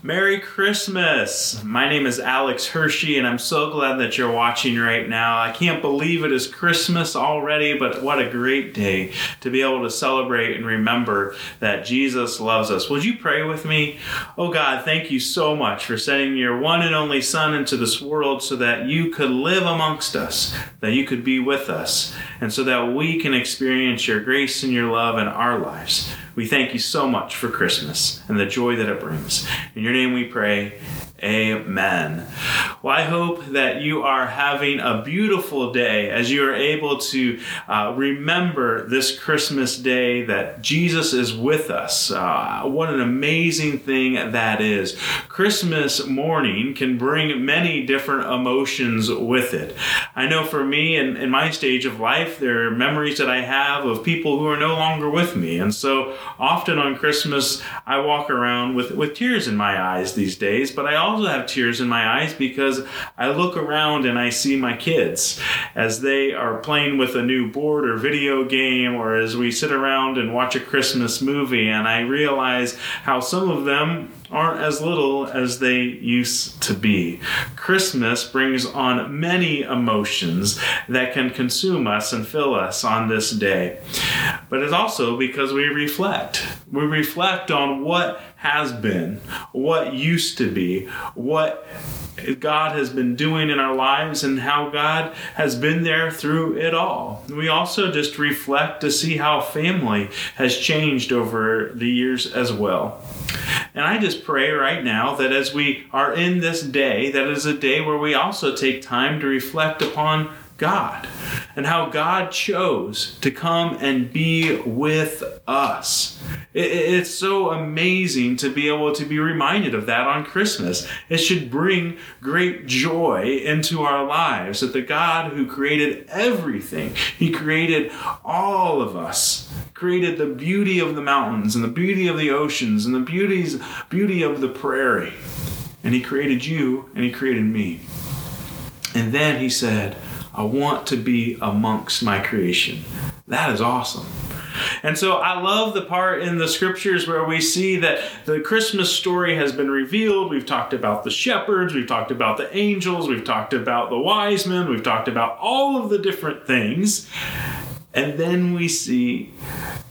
Merry Christmas! My name is Alex Hershey, and I'm so glad that you're watching right now. I can't believe it is Christmas already, but what a great day to be able to celebrate and remember that Jesus loves us. Would you pray with me? Oh God, thank you so much for sending your one and only Son into this world so that you could live amongst us, that you could be with us, and so that we can experience your grace and your love in our lives. We thank you so much for Christmas and the joy that it brings. In your name we pray. Amen. Well, I hope that you are having a beautiful day as you are able to uh, remember this Christmas day that Jesus is with us. Uh, what an amazing thing that is. Christmas morning can bring many different emotions with it. I know for me, in, in my stage of life, there are memories that I have of people who are no longer with me. And so often on Christmas, I walk around with, with tears in my eyes these days, but I also have tears in my eyes because I look around and I see my kids as they are playing with a new board or video game, or as we sit around and watch a Christmas movie, and I realize how some of them aren't as little as they used to be. Christmas brings on many emotions that can consume us and fill us on this day. But it's also because we reflect. We reflect on what has been, what used to be, what God has been doing in our lives and how God has been there through it all. We also just reflect to see how family has changed over the years as well. And I just pray right now that as we are in this day, that is a day where we also take time to reflect upon God and how God chose to come and be with us. It's so amazing to be able to be reminded of that on Christmas. It should bring great joy into our lives that the God who created everything, He created all of us, created the beauty of the mountains and the beauty of the oceans and the beauties, beauty of the prairie. And He created you and He created me. And then He said, I want to be amongst my creation. That is awesome. And so I love the part in the scriptures where we see that the Christmas story has been revealed. We've talked about the shepherds, we've talked about the angels, we've talked about the wise men, we've talked about all of the different things. And then we see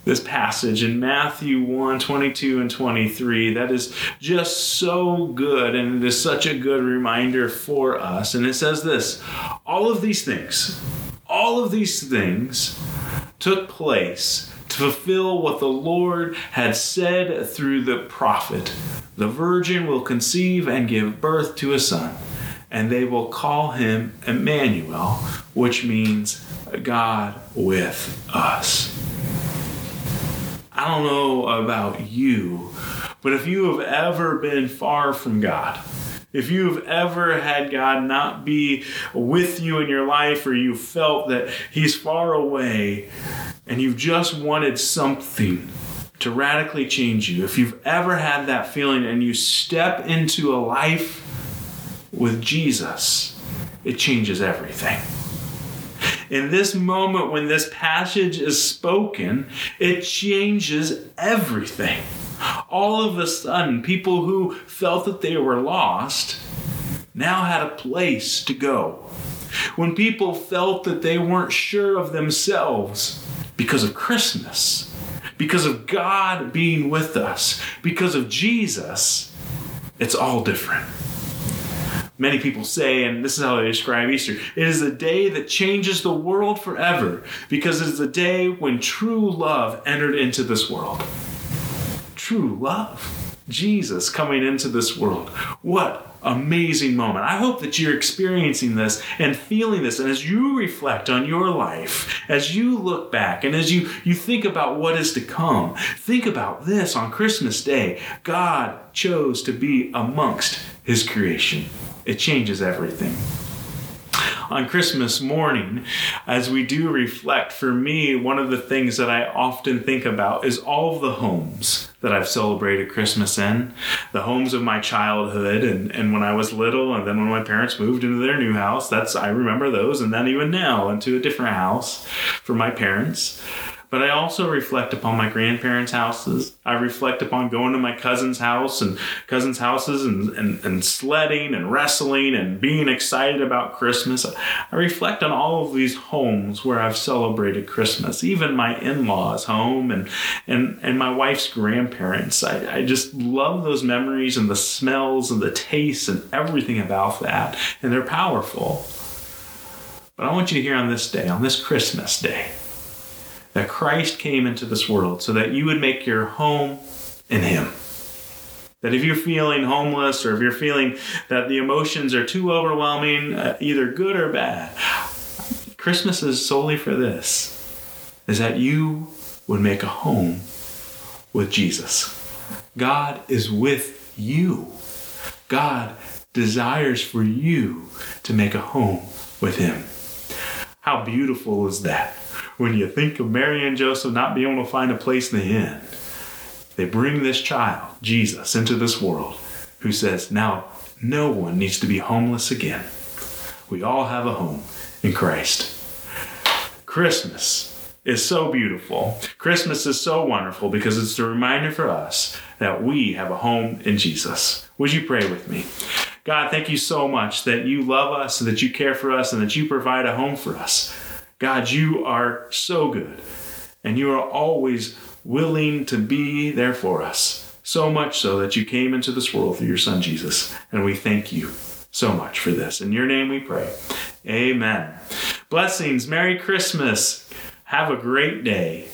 this passage in Matthew 1 22 and 23 that is just so good and it is such a good reminder for us. And it says this all of these things, all of these things took place to fulfill what the Lord had said through the prophet The virgin will conceive and give birth to a son, and they will call him Emmanuel, which means God with us. I don't know about you, but if you have ever been far from God, if you've ever had God not be with you in your life, or you felt that He's far away and you've just wanted something to radically change you, if you've ever had that feeling and you step into a life with Jesus, it changes everything in this moment when this passage is spoken, it changes everything. All of a sudden, people who felt that they were lost now had a place to go. When people felt that they weren't sure of themselves because of Christmas, because of God being with us, because of Jesus, it's all different many people say, and this is how they describe Easter it is a day that changes the world forever because it is a day when true love entered into this world. True love. Jesus coming into this world. What amazing moment. I hope that you're experiencing this and feeling this. And as you reflect on your life, as you look back and as you, you think about what is to come, think about this on Christmas Day. God chose to be amongst his creation it changes everything. On Christmas morning, as we do reflect, for me, one of the things that I often think about is all of the homes that I've celebrated Christmas in, the homes of my childhood and, and when I was little, and then when my parents moved into their new house. That's I remember those, and then even now into a different house for my parents. But I also reflect upon my grandparents' houses. I reflect upon going to my cousin's house and cousins' houses and, and, and sledding and wrestling and being excited about Christmas. I reflect on all of these homes where I've celebrated Christmas, even my in-laws' home and and, and my wife's grandparents. I, I just love those memories and the smells and the tastes and everything about that. And they're powerful. But I want you to hear on this day, on this Christmas day, that Christ came into this world so that you would make your home in Him. That if you're feeling homeless or if you're feeling that the emotions are too overwhelming, uh, either good or bad, Christmas is solely for this is that you would make a home with Jesus. God is with you. God desires for you to make a home with Him. How beautiful is that? When you think of Mary and Joseph not being able to find a place in the inn, they bring this child, Jesus, into this world who says, Now no one needs to be homeless again. We all have a home in Christ. Christmas is so beautiful. Christmas is so wonderful because it's a reminder for us that we have a home in Jesus. Would you pray with me? God, thank you so much that you love us and that you care for us and that you provide a home for us. God, you are so good, and you are always willing to be there for us. So much so that you came into this world through your Son Jesus. And we thank you so much for this. In your name we pray. Amen. Blessings. Merry Christmas. Have a great day.